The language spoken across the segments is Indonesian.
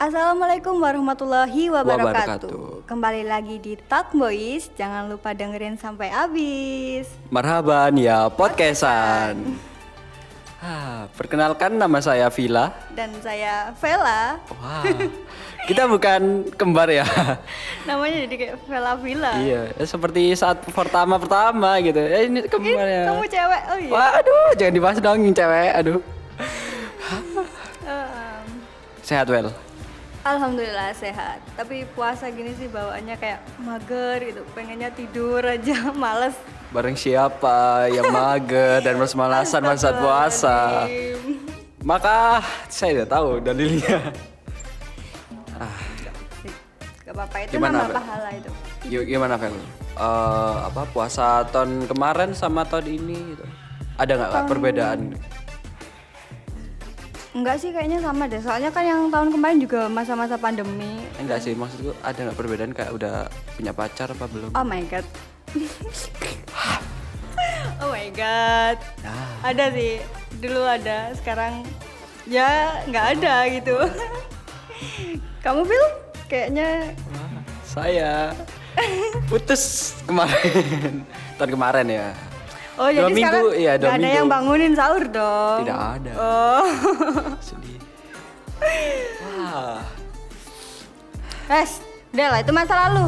Assalamualaikum warahmatullahi wabarakatuh. Wabarakatuh. Kembali lagi di Talk Boys. Jangan lupa dengerin sampai habis. Marhaban ya podcastan. Ah, perkenalkan nama saya Vila. Dan saya Vela. Wah, kita bukan kembar ya. Namanya jadi kayak Vela Vila. iya, seperti saat pertama pertama gitu. Eh, ini kembar ya. Kamu cewek? Oh iya. Waduh, jangan dibahas dong yang cewek. Aduh. Sehat well. Alhamdulillah sehat. Tapi puasa gini sih bawaannya kayak mager gitu. Pengennya tidur aja, males. Bareng siapa yang mager dan bersemalasan pada saat puasa. Maka saya udah tahu dalilnya. Ah, Gak apa-apa itu Gimana, nama pahala itu. Yuk, gimana Vel? Eh, apa puasa tahun kemarin sama tahun ini gitu. Ada nggak perbedaan? Enggak sih kayaknya sama deh. Soalnya kan yang tahun kemarin juga masa-masa pandemi. Enggak sih, maksudku ada nggak perbedaan kayak udah punya pacar apa belum? Oh my god. oh my god. Ah. Ada sih. Dulu ada, sekarang ya nggak ada gitu. Kamu Phil? Kayaknya saya putus kemarin. tahun kemarin ya. Oh Dua jadi minggu, sekarang iya, dua nggak ada minggu. yang bangunin sahur dong. Tidak ada. Oh. Sedih. Wah, Res, udah lah itu masa lalu.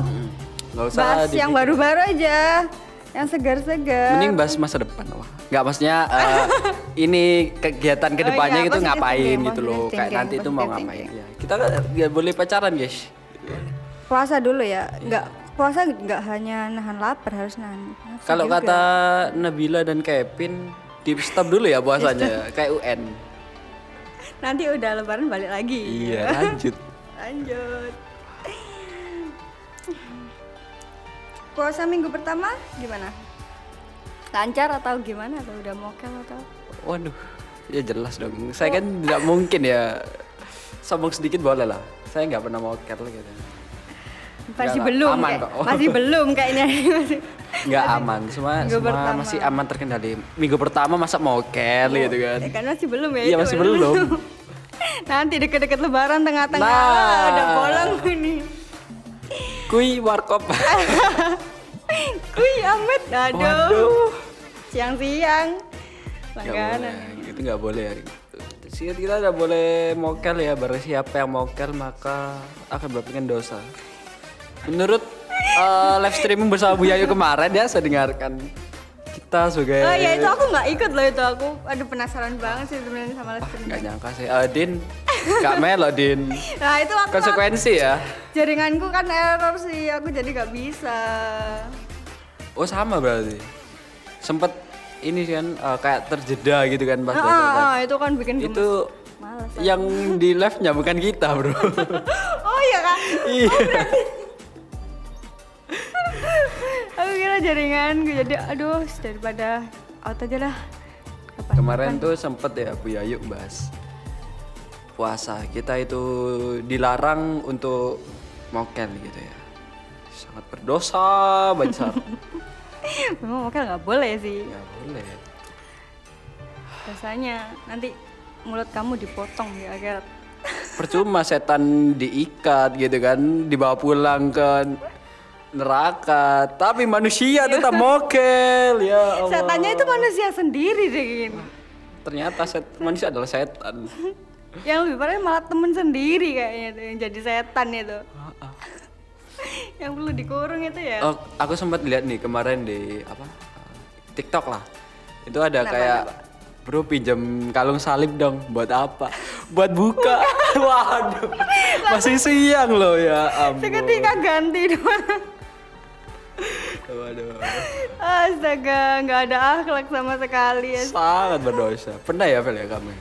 nggak usah Bahas yang baru-baru aja. Yang segar-segar. Mending bahas masa depan wah. Nggak maksudnya eh, ini kegiatan ke depannya iya, gitu ngapain thinking, gitu loh. Kayak nanti itu mau ngapain. Ya, kita nggak boleh pacaran guys. Puasa dulu ya. Nggak puasa nggak hanya nahan lapar harus nahan. Kalau kata Nabila dan Kevin di stop dulu ya puasanya kayak UN. nanti udah lebaran balik lagi. Iya, lanjut. Lanjut. Puasa minggu pertama gimana? Lancar atau gimana? Atau udah mokel atau? Waduh, ya jelas dong. Saya kan tidak mungkin ya sombong sedikit boleh lah. Saya nggak pernah mau gitu. Masih belum, aman kayak- kok. masih belum kayaknya. Nggak aman, semua, Minggu semua pertama. masih aman terkendali. Minggu pertama masa mokel gitu kan. Ya kan masih belum ya? Iya masih belum. Nanti deket-deket lebaran tengah-tengah Nah. udah bolong ini. Kui warkop. Kuy Ahmed, aduh. Waduh. Siang-siang. Langganan. boleh, itu nggak boleh ya. Kita nggak boleh mokel ya. Barang siapa yang mokel maka akan mendapatkan dosa. Menurut eh, live streaming bersama Bu Yayu kemarin ya saya dengarkan kita sebagai Oh ya itu aku nggak ikut loh itu aku. Aduh penasaran banget sih sebenarnya sama live streaming. nggak nyangka sih. Eh, Din, Kak Melo Din. Nah itu aku Konsekuensi ya. jaringanku kan error sih, aku jadi nggak bisa. Oh sama berarti. Sempet ini kan eh, kayak terjeda gitu kan pas Ah, live. ah, ah, itu kan bikin gemes. Itu Males. yang di live-nya bukan kita, Bro. Oh iya kan? Iya. Aku kira jaringanku jadi aduh daripada out aja lah. Kapan? Kemarin tuh sempet ya Bu Yayu bahas puasa. Kita itu dilarang untuk mokel gitu ya. Sangat berdosa besar. Memang mokel nggak boleh sih. ya boleh. Rasanya nanti mulut kamu dipotong di akhirat. Percuma setan diikat gitu kan, dibawa pulang ke neraka. Tapi manusia tetap mokel ya Allah. Setannya itu manusia sendiri deh gini. Ternyata set, manusia adalah setan. Yang lebih parah malah temen sendiri kayaknya tuh yang jadi setan itu. yang perlu dikurung itu ya. Oh, aku sempat lihat nih kemarin di apa TikTok lah. Itu ada Kenapa, kayak bro pinjam kalung salib dong. Buat apa? Buat buka. Waduh. Masih siang loh ya ampun. Seketika ganti dong. Waduh. Astaga, nggak ada akhlak sama sekali ya. Sangat berdosa. Pernah ya Vel ya kamu?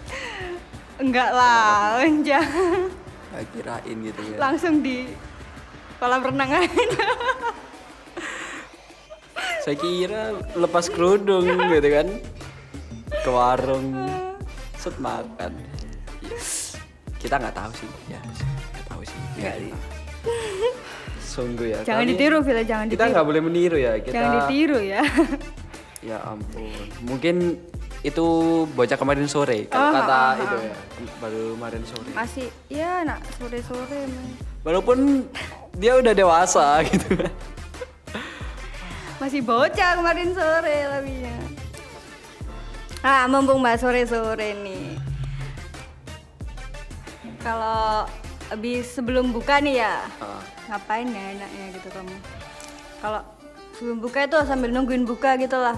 Enggak lah, jangan. Gak kirain gitu ya. Langsung di kolam renang aja. Saya kira lepas kerudung gitu kan. Ke warung. Set makan. Yes. Kita nggak tahu sih. Ya, nggak tahu sih. Nggak tahu. Sungguh ya. Jangan kami- ditiru, Vila, jangan Kita ditiru. nggak boleh meniru ya. Kita Jangan ditiru ya. Ya ampun. Mungkin itu bocah kemarin sore kalau Oh, kata ah, ah, itu ya baru kemarin sore Masih ya nak sore-sore emang. walaupun dia udah dewasa gitu Masih bocah kemarin sore tapi ya. Ah, mumpung bahas sore-sore nih. Kalau habis sebelum buka nih ya, Ah. ngapain ya enaknya gitu kamu? Kalau sebelum buka itu sambil nungguin buka gitu lah.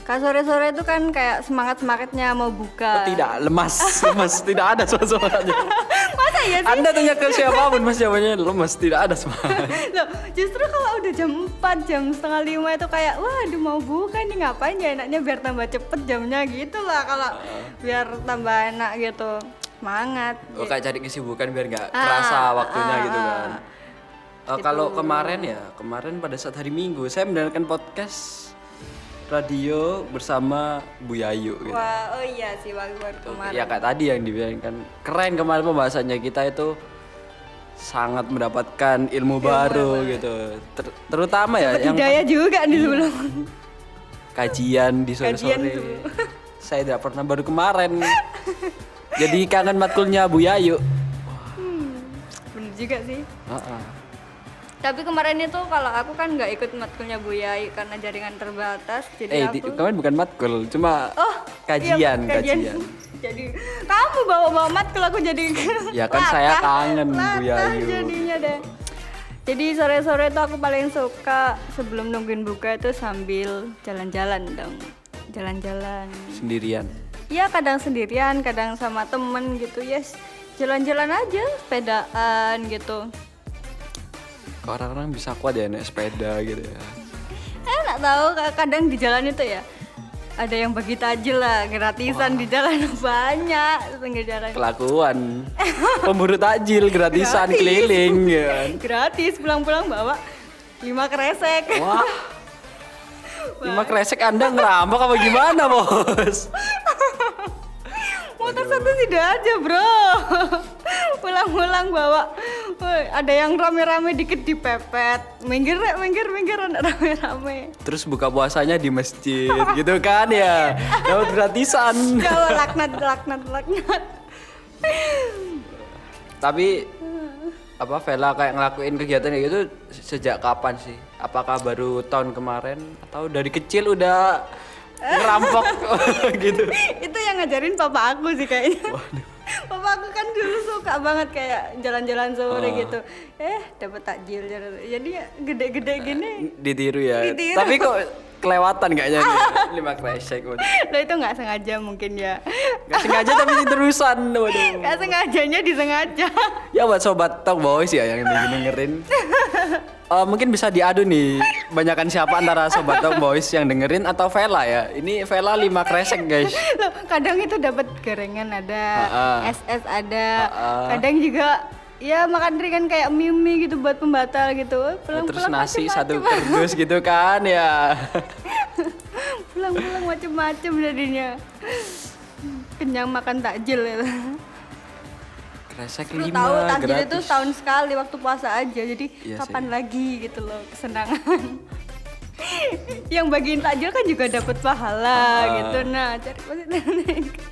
Kalau sore-sore itu kan kayak semangat-semangatnya mau buka. Oh, tidak lemas lemas tidak ada semangatnya Masa ya sih? anda tanya ke siapa pun mas jawabannya lemas tidak ada semangat Loh, justru kalau udah jam 4, jam setengah lima itu kayak, waduh mau buka nih ngapain ya enaknya biar tambah cepet jamnya gitu lah kalau biar tambah enak gitu. Semangat. oh, kayak cari kesibukan biar nggak Ah, kerasa waktunya ah, gitu ah. kan Eh, kalau kemarin ya kemarin pada saat hari minggu saya mendengarkan podcast radio bersama Bu Yayu gitu Wah, oh iya sih waktu kemarin. Ya kayak tadi yang dibilangkan keren kemarin pembahasannya kita itu sangat mendapatkan ilmu, baru gitu. Ter- terutama ya yang Hidayah juga nih sebelum. kajian di sore-sore. Saya tidak pernah baru kemarin. Jadi kangen matkulnya Bu Yayu. Bener juga sih. Heeh. Tapi kemarin itu kalau aku kan nggak ikut matkulnya Bu Yai karena jaringan terbatas, Eh, jadi di, aku kemarin bukan matkul, cuma Oh, kajian, iya, kajian. jadi kamu bawa-bawa matkul aku jadi Ya kan saya latah, kangen, Bu latah Yayu. jadinya deh. Jadi sore-sore itu aku paling suka sebelum nungguin buka itu sambil jalan-jalan dong. Jalan-jalan. Sendirian. Ya kadang sendirian, kadang sama temen gitu. Yes, jalan-jalan aja, sepedaan gitu. Kok Orang-orang bisa kuat ya naik sepeda gitu ya. Eh nggak tahu ka- kadang di jalan itu ya ada yang bagi tajil lah gratisan di jalan banyak pinggir jalan Kelakuan. Pemburu takjil gratisan Gratis. keliling ya kan. gratis pulang-pulang bawa lima kresek Wah. Lima kresek Anda ngerampok apa gimana, Bos? Motor satu tidak aja bro pulang-pulang bawa Woi, ada yang rame-rame dikit dipepet minggir rek minggir minggir rame-rame Terus buka puasanya di masjid gitu kan ya. Dapat gratisan. Jawa laknat laknat laknat Tapi apa Vela kayak ngelakuin kegiatan kayak gitu sejak kapan sih? Apakah baru tahun kemarin atau dari kecil udah ngerampok gitu? itu yang ngajarin papa aku sih kayaknya papa aku kan dulu suka banget kayak jalan-jalan sore Oh. gitu eh dapat takjil jadi ya gede-gede gini Ditiru ya. Ditiru. Tapi kok kelewatan kayaknya nih. Lima kresek. waduh. lo itu nggak sengaja mungkin ya Nggak sengaja tapi terusan. Waduh. nggak sengajanya disengaja Ya buat sobat Talk Boys ya yang dengerin. Eh, mungkin bisa diadu nih, banyakan siapa antara sobat Talk Boys yang dengerin atau Vela ya. Ini Vela 5 kresek guys. Loh, kadang itu dapat gorengan ada Ha-ha. SS ada Ha-ha. kadang juga ya makan ringan kayak mie mie gitu buat pembatal gitu. Pulang Terus pulang nasi satu kerdus gitu kan ya. pulang pulang macem-macem jadinya. Kenyang makan takjil ya. Kresek 5 tahu takjil gratis. itu setahun sekali waktu puasa aja jadi Iya kapan lagi gitu loh kesenangan. Yang bagiin takjil kan juga dapat pahala Ah. gitu. Nah cari positif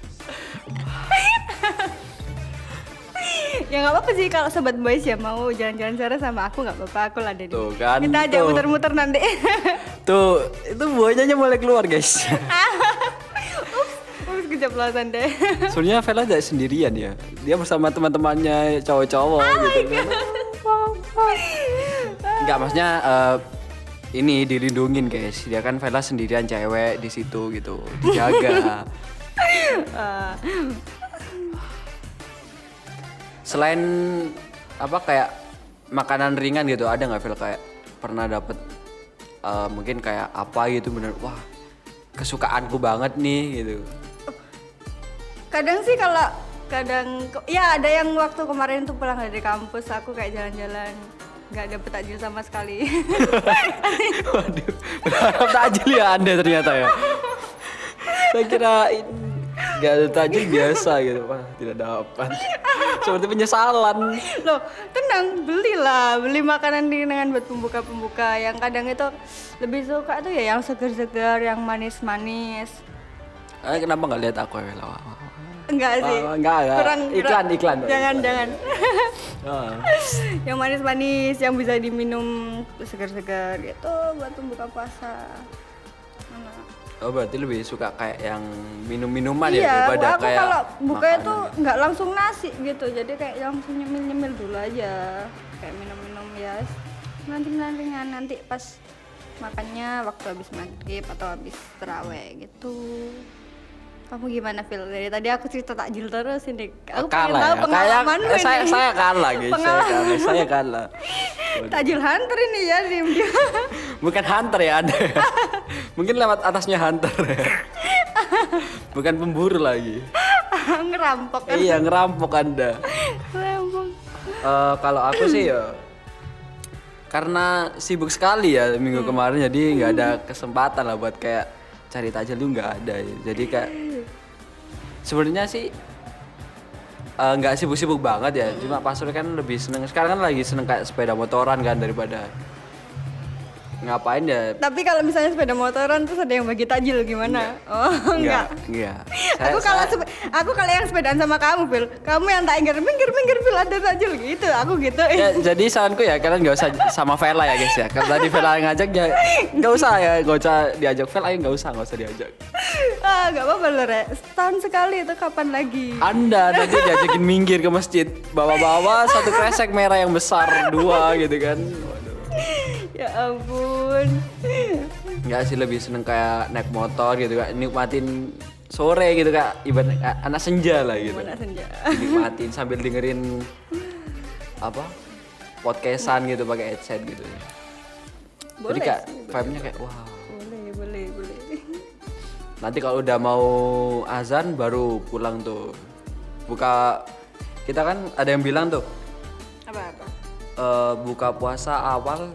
ya nggak apa-apa sih kalau sobat boys ya mau jalan-jalan sore sama aku nggak apa-apa aku lah Dedi. Tuh kan, kita aja muter-muter nanti Tuh, itu buahnya mulai keluar guys. Keceplosan deh Sebenarnya Vela tidak sendirian ya. Dia bersama teman-temannya cowok-cowok Ah, gitu iya. kan. Enggak, maksudnya eh, ini dilindungin guys. Dia kan Vela sendirian cewek di situ gitu, dijaga. Ah, Selain apa kayak makanan ringan gitu, ada nggak Vela kayak pernah dapet eh, mungkin kayak apa gitu bener wah kesukaanku banget nih gitu. kadang sih kalau kadang ya ada yang waktu kemarin tuh pulang dari kampus aku kayak jalan-jalan nggak dapet takjil sama sekali Waduh, berharap takjil ya Anda ternyata ya. Saya kira nggak ada takjil biasa gitu, wah tidak dapat. Seperti penyesalan. loh tenang belilah beli makanan ringan buat pembuka-pembuka yang kadang itu lebih suka tuh ya yang segar-segar yang manis-manis Eh, kenapa nggak lihat aku ya? Wah. Enggak sih. Oh, enggak, enggak. Kurang Iklan, iklan. Jangan, jangan. Ah. yang manis-manis yang bisa diminum segar-segar gitu buat pembuka puasa. Mana? Oh berarti lebih suka kayak yang minum-minuman ya Iya, daripada aku kayak kalau buka makanan itu ya? nggak langsung nasi gitu, jadi kayak langsung nyemil-nyemil dulu aja, kayak minum-minum ya. Nanti nantinya nanti pas makannya waktu habis maghrib atau habis terawih gitu. Kamu gimana Phil? Dari tadi aku cerita takjil terus ini. Aku pengen kalah tahu ya. Kayak pengalamanmu eh, saya saya kalah guys, saya Pengalaman. kalah, saya kalah. Takjil hunter ini ya dim Bukan hunter ya Anda. Mungkin lewat atasnya hunter. Bukan pemburu lagi. Ngerampok kan. iya, ngerampok Anda. Ngerampok. Eh, kalau aku sih ya karena sibuk sekali ya minggu Hmm. kemarin jadi nggak ada kesempatan lah buat kayak cari tajil tuh nggak ada ya. jadi kayak sebenarnya sih eh, nggak sibuk-sibuk banget ya cuma pas sore kan lebih seneng sekarang kan lagi seneng kayak sepeda motoran kan daripada ngapain ya Tapi kalau misalnya sepeda motoran terus ada yang bagi takjil gimana? Oh, enggak. enggak aku kalau sepe- aku kalau yang sepedaan sama kamu, Phil. Kamu yang tak minggir minggir minggir Phil ada takjil gitu. Aku gitu. ya, jadi saranku ya kalian nggak usah sama Vela ya guys ya kalau tadi Vela yang ngajak ya nggak usah ya nggak usah diajak Vela ayo nggak usah nggak usah diajak ah, enggak apa-apa loh, Re. Setahun sekali itu kapan lagi? Anda nanti diajakin minggir ke masjid bawa-bawa satu kresek merah yang besar dua gitu kan. Ya ampun. nggak sih lebih seneng kayak naik motor gitu kan nikmatin sore gitu kak ibarat anak senja lah gitu Mana senja. nikmatin sambil dengerin apa podcastan gitu pakai headset gitu jadi Boleh kayak sih, vibe-nya kayak wah Boleh, boleh, boleh. nanti kalau udah mau azan baru pulang tuh buka kita kan ada yang bilang tuh Apa-apa? eh, buka puasa awal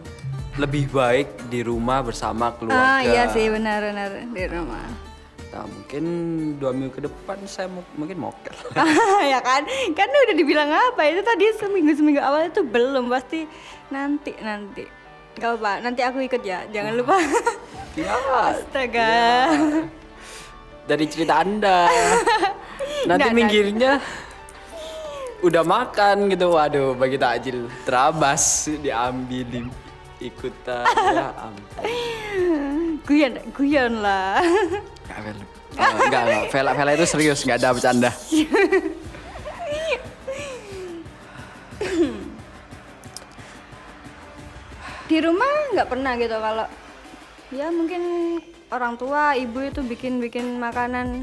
lebih baik di rumah bersama keluarga. Ah, iya sih benar-benar di rumah. Nah, mungkin dua minggu ke depan saya mu- mungkin mokel. ya kan kan udah dibilang apa itu tadi seminggu seminggu awal itu belum pasti nanti nanti Gak apa nanti aku ikut ya jangan lupa ya, astaga dari cerita Anda. Nanti Nggak, minggirnya udah makan gitu. Waduh, bagi takjil terabas diambilin ikutan ya ampun. guyon guyon lah Enggak, Vel. Eh, enggak, enggak. Vela, Vela itu serius, enggak ada bercanda. di rumah nggak pernah gitu kalau ya mungkin orang tua ibu itu bikin bikin makanan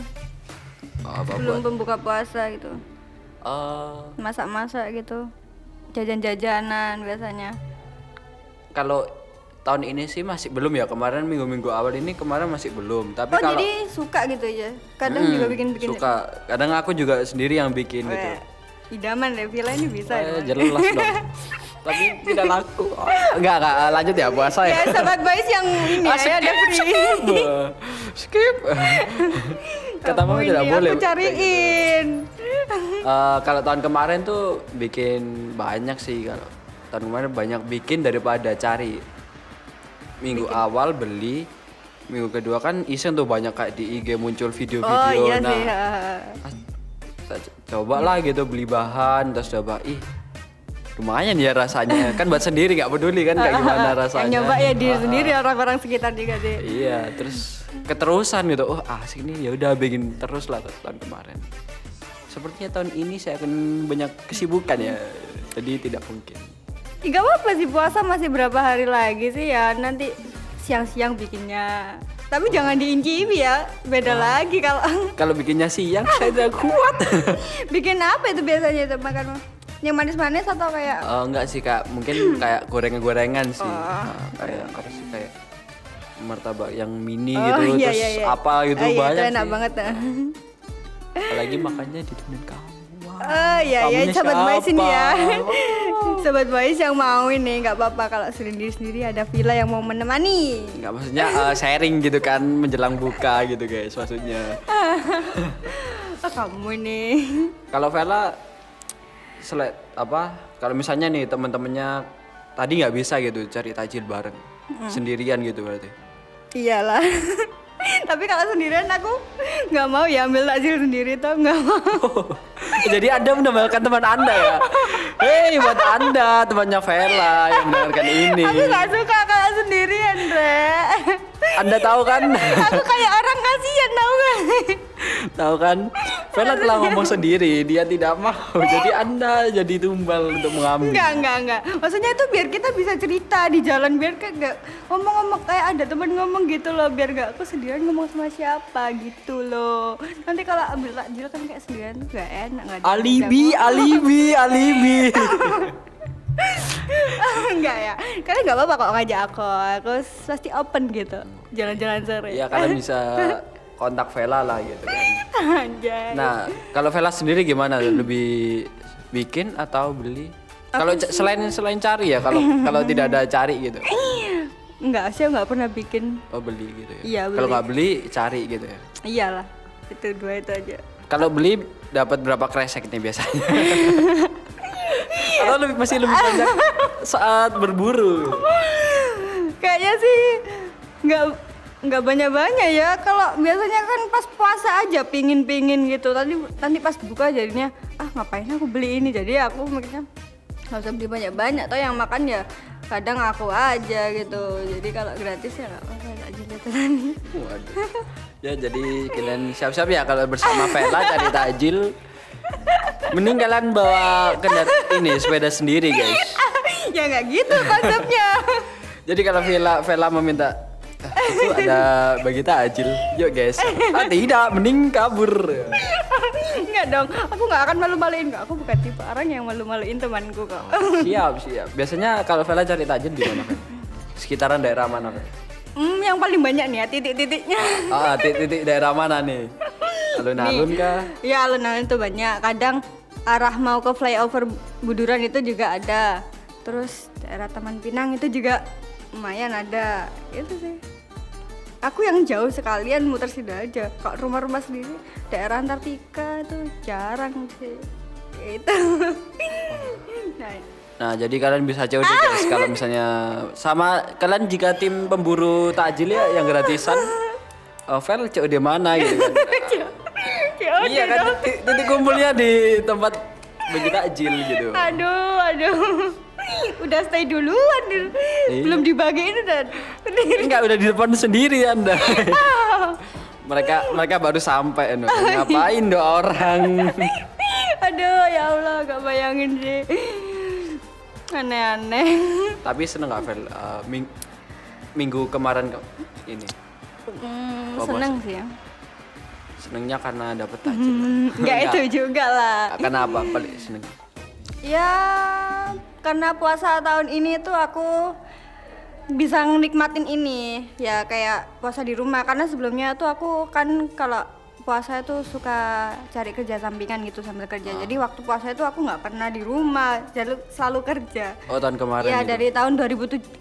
Apa belum buat? pembuka puasa gitu Eh, masak-masak gitu jajan-jajanan biasanya kalau tahun ini sih masih belum ya. Kemarin minggu-minggu awal ini kemarin masih belum. Tapi oh kalau jadi suka gitu aja? Kadang Hmm, juga bikin-bikin suka. Kadang aku juga sendiri yang bikin gitu. Weh, idaman deh Villa ini bisa Eh, jelas dong. Tapi tidak laku. Oh, enggak enggak lanjut ya puasa ya ya sahabat boys yang ini Ah, ya ada free. Skip. Kata mama tidak boleh. aku cariin. Eh, kalau tahun kemarin tuh bikin banyak sih kalau tahun kemarin banyak bikin daripada cari. Minggu awal beli minggu kedua kan iseng tuh banyak kayak di IG muncul video-video. Oh iya nah sih ha. ah, coba lah gitu beli bahan terus coba ih lumayan ya rasanya. Kan buat sendiri nggak peduli kan kayak gimana rasanya. yang nyoba ya diri sendiri orang-orang sekitar juga sih. Iya terus keterusan gitu. Oh asik nih ya udah bikin terus lah tahun kemarin. Sepertinya tahun ini saya akan banyak kesibukan ya. Jadi tidak mungkin. Ya, Gak apa-apa sih puasa masih berapa hari lagi sih ya. Nanti siang-siang bikinnya. Tapi jangan diincipi ya beda lagi kalau kalau bikinnya siang saya tidak kuat. Bikin apa itu biasanya itu makan? Yang manis-manis atau kayak Eh, enggak sih kak. Mungkin kayak gorengan-gorengan sih. Oh. Nah, kayak apa sih kayak martabak yang mini Oh, gitu iya, terus iya, iya. apa gitu Oh, iya, banyak itu enak sih. banget. Nah. apalagi makannya di temen kamu Oh iya ya sahabat boys ini ya. siapa? sahabat boys yang mau ini nggak apa-apa kalau sendiri sendiri ada villa yang mau menemani. Enggak maksudnya eh, sharing gitu kan menjelang buka gitu guys maksudnya. Oh, kamu ini. Kalau Vela selet apa? Kalau misalnya nih teman-temannya tadi nggak bisa gitu cari tajil bareng sendirian gitu berarti. Iyalah. Tapi kalau sendirian aku nggak mau ya ambil takjil sendiri tuh nggak mau. Jadi Anda menambahkan teman Anda ya? Hei, buat Anda, temannya Vela yang mendengarkan ini. Aku nggak suka kalau sendirian, Re. Anda tahu kan? Aku kayak orang kasihan tau gak? Tahu kan? Vela telah ngomong sendiri, dia tidak mau. Jadi Anda jadi tumbal untuk mengambil. Enggak, enggak, enggak. Maksudnya itu biar kita bisa cerita di jalan biar kayak nggak ngomong-ngomong kayak ada teman ngomong gitu loh biar gak aku sendirian ngomong sama siapa gitu loh. Nanti kalau ambil takjil kan kayak sendirian tuh gak enak nggak ada yang Alibi, alibi, alibi. enggak ya kalian nggak apa-apa kok ngajak aku aku pasti open gitu jalan-jalan sore ya kalian bisa kontak Vela lah gitu kan. Anjay. Nah, kalau Vela sendiri gimana? Lebih bikin atau beli? Kalau selain selain cari ya, kalau kalau tidak ada cari gitu. enggak sih aku nggak pernah bikin Oh beli gitu ya. Iya, Kalau nggak beli cari gitu ya. iyalah itu dua itu aja Kalau beli dapat berapa kresek nih biasanya? Atau lebih masih lebih banyak saat berburu. kayaknya sih nggak nggak banyak banyak ya kalau biasanya kan pas puasa aja pingin pingin gitu tadi nanti pas buka jadinya ah ngapain aku beli ini jadi aku mikirnya nggak usah beli banyak banyak toh yang makan ya kadang aku aja gitu jadi kalau gratis ya nggak apa-apa aja lihat tadi Waduh. Ya jadi kalian siap-siap ya kalau bersama Vela cari takjil. Mending kalian bawa kendar ini sepeda sendiri guys. ya nggak gitu konsepnya Jadi kalau Vela Vela meminta "Ah, itu ada bagi takjil, yuk guys. Ah tidak, mending kabur. Enggak dong, aku nggak akan malu-maluin kok. Aku bukan tipe orang yang malu-maluin temanku kok. Siap siap. Biasanya kalau Vela cari takjil di mana? Sekitaran daerah mana? Hmm, yang paling banyak nih ya titik-titiknya. Ah titik-titik daerah mana nih? Alun-alun kah? Ya alun-alun itu banyak. Kadang arah mau ke flyover Buduran itu juga ada. Terus daerah Taman Pinang itu juga lumayan ada. Itu sih. Aku yang jauh sekalian muter situ aja. Kok rumah-rumah sendiri daerah Antartika itu jarang sih. Itu. nah, Nah, jadi kalian bisa COD guys kalau misalnya sama kalian jika tim pemburu takjil ya yang gratisan oh, Vel COD mana gitu kan. ya iya kan titik, titik kumpulnya di tempat bagi takjil gitu. Aduh, aduh. Udah stay duluan nih. Iya. Belum dibagiin udah. Enggak udah di depan sendiri Anda. mereka mereka baru sampai no. Ngapain doa orang? Aduh, ya Allah, gak bayangin sih. Aneh-aneh. Tapi seneng gak Vel Eh, ming- minggu kemarin ini Hmm, seneng sih ya. senengnya karena dapet takjil. Hmm, Enggak itu juga lah. Karena apa? Paling seneng. Ya, karena puasa tahun ini tuh aku bisa nikmatin ini ya kayak puasa di rumah karena sebelumnya tuh aku kan kalau puasa itu suka cari kerja sampingan gitu sambil kerja jadi waktu puasa itu aku nggak pernah di rumah jadi selalu kerja Oh tahun kemarin. Iya gitu. dari tahun 2018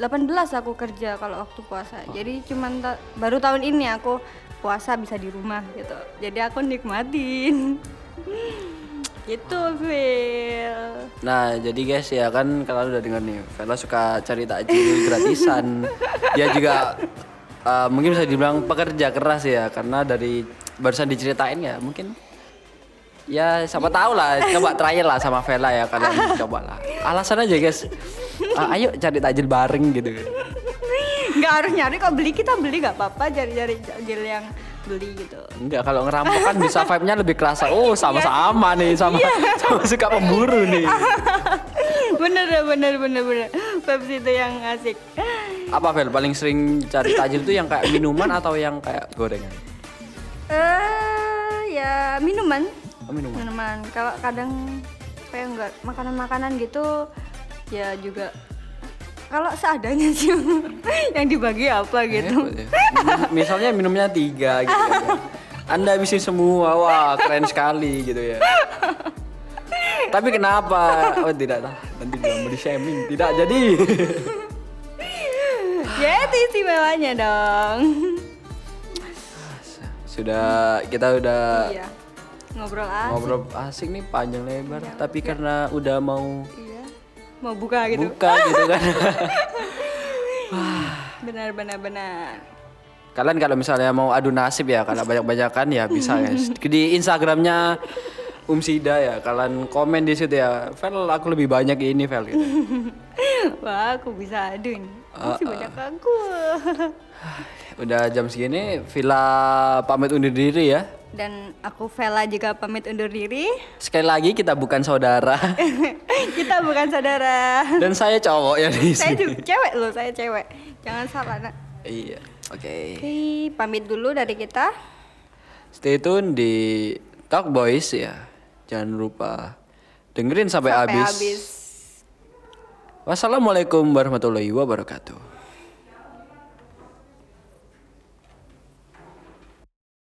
aku kerja kalau waktu puasa. Jadi cuman ta- baru tahun ini aku puasa bisa di rumah gitu. Jadi aku nikmatin. gitu, Phil. Nah, jadi guys ya kan kalau udah dengar nih, Vela suka cari takjil gratisan. Dia juga eh, mungkin bisa dibilang pekerja keras ya karena dari barusan diceritain ya mungkin ya siapa tahu lah coba trial lah sama Vela ya kalian coba lah alasan aja guys Ah, ayo cari takjil bareng gitu Nggak harus nyari kok beli kita beli nggak apa-apa cari-cari takjil yang beli gitu. enggak kalau ngerampok kan bisa vibe-nya lebih kerasa oh sama-sama nih sama sama suka pemburu nih bener bener bener bener. Vibes itu yang asik. apa Vel paling sering cari takjil tuh yang kayak minuman atau yang kayak gorengan Eh ya minuman. oh, minuman minuman kalau kadang kayak enggak makanan-makanan gitu ya juga kalau seadanya sih yang dibagi apa gitu Hebat ya. Minum- Misalnya minumnya tiga gitu kan. Anda habisin semua, wah keren sekali gitu ya. Tapi kenapa? Oh tidak lah, nanti bilang body shaming. Tidak jadi. ya itu istimewanya dong Sudah kita udah iya ngobrol ah ngobrol asik nih panjang lebar. Tapi karena udah mau iya mau buka gitu buka gitu kan. benar benar benar Kalian kalau misalnya mau adu nasib ya, kalau banyak-banyakan ya bisa guys. Di Instagramnya Um Sida ya, kalian komen di situ ya. Vel aku lebih banyak ini Vel gitu. Wah, aku bisa adu nih. Masih banyak aku. Udah jam segini, Villa pamit undur diri ya. Dan aku Vela juga pamit undur diri. Sekali lagi kita bukan saudara Kita bukan saudara. dan saya cowok ya di saya sini. juga cewek loh, saya cewek. Jangan salah, nak. Iya. Oke. Oke, pamit dulu dari kita. Stay tune di Talk Boys ya. Jangan lupa dengerin sampai, Sampai habis. habis. Wassalamualaikum warahmatullahi wabarakatuh.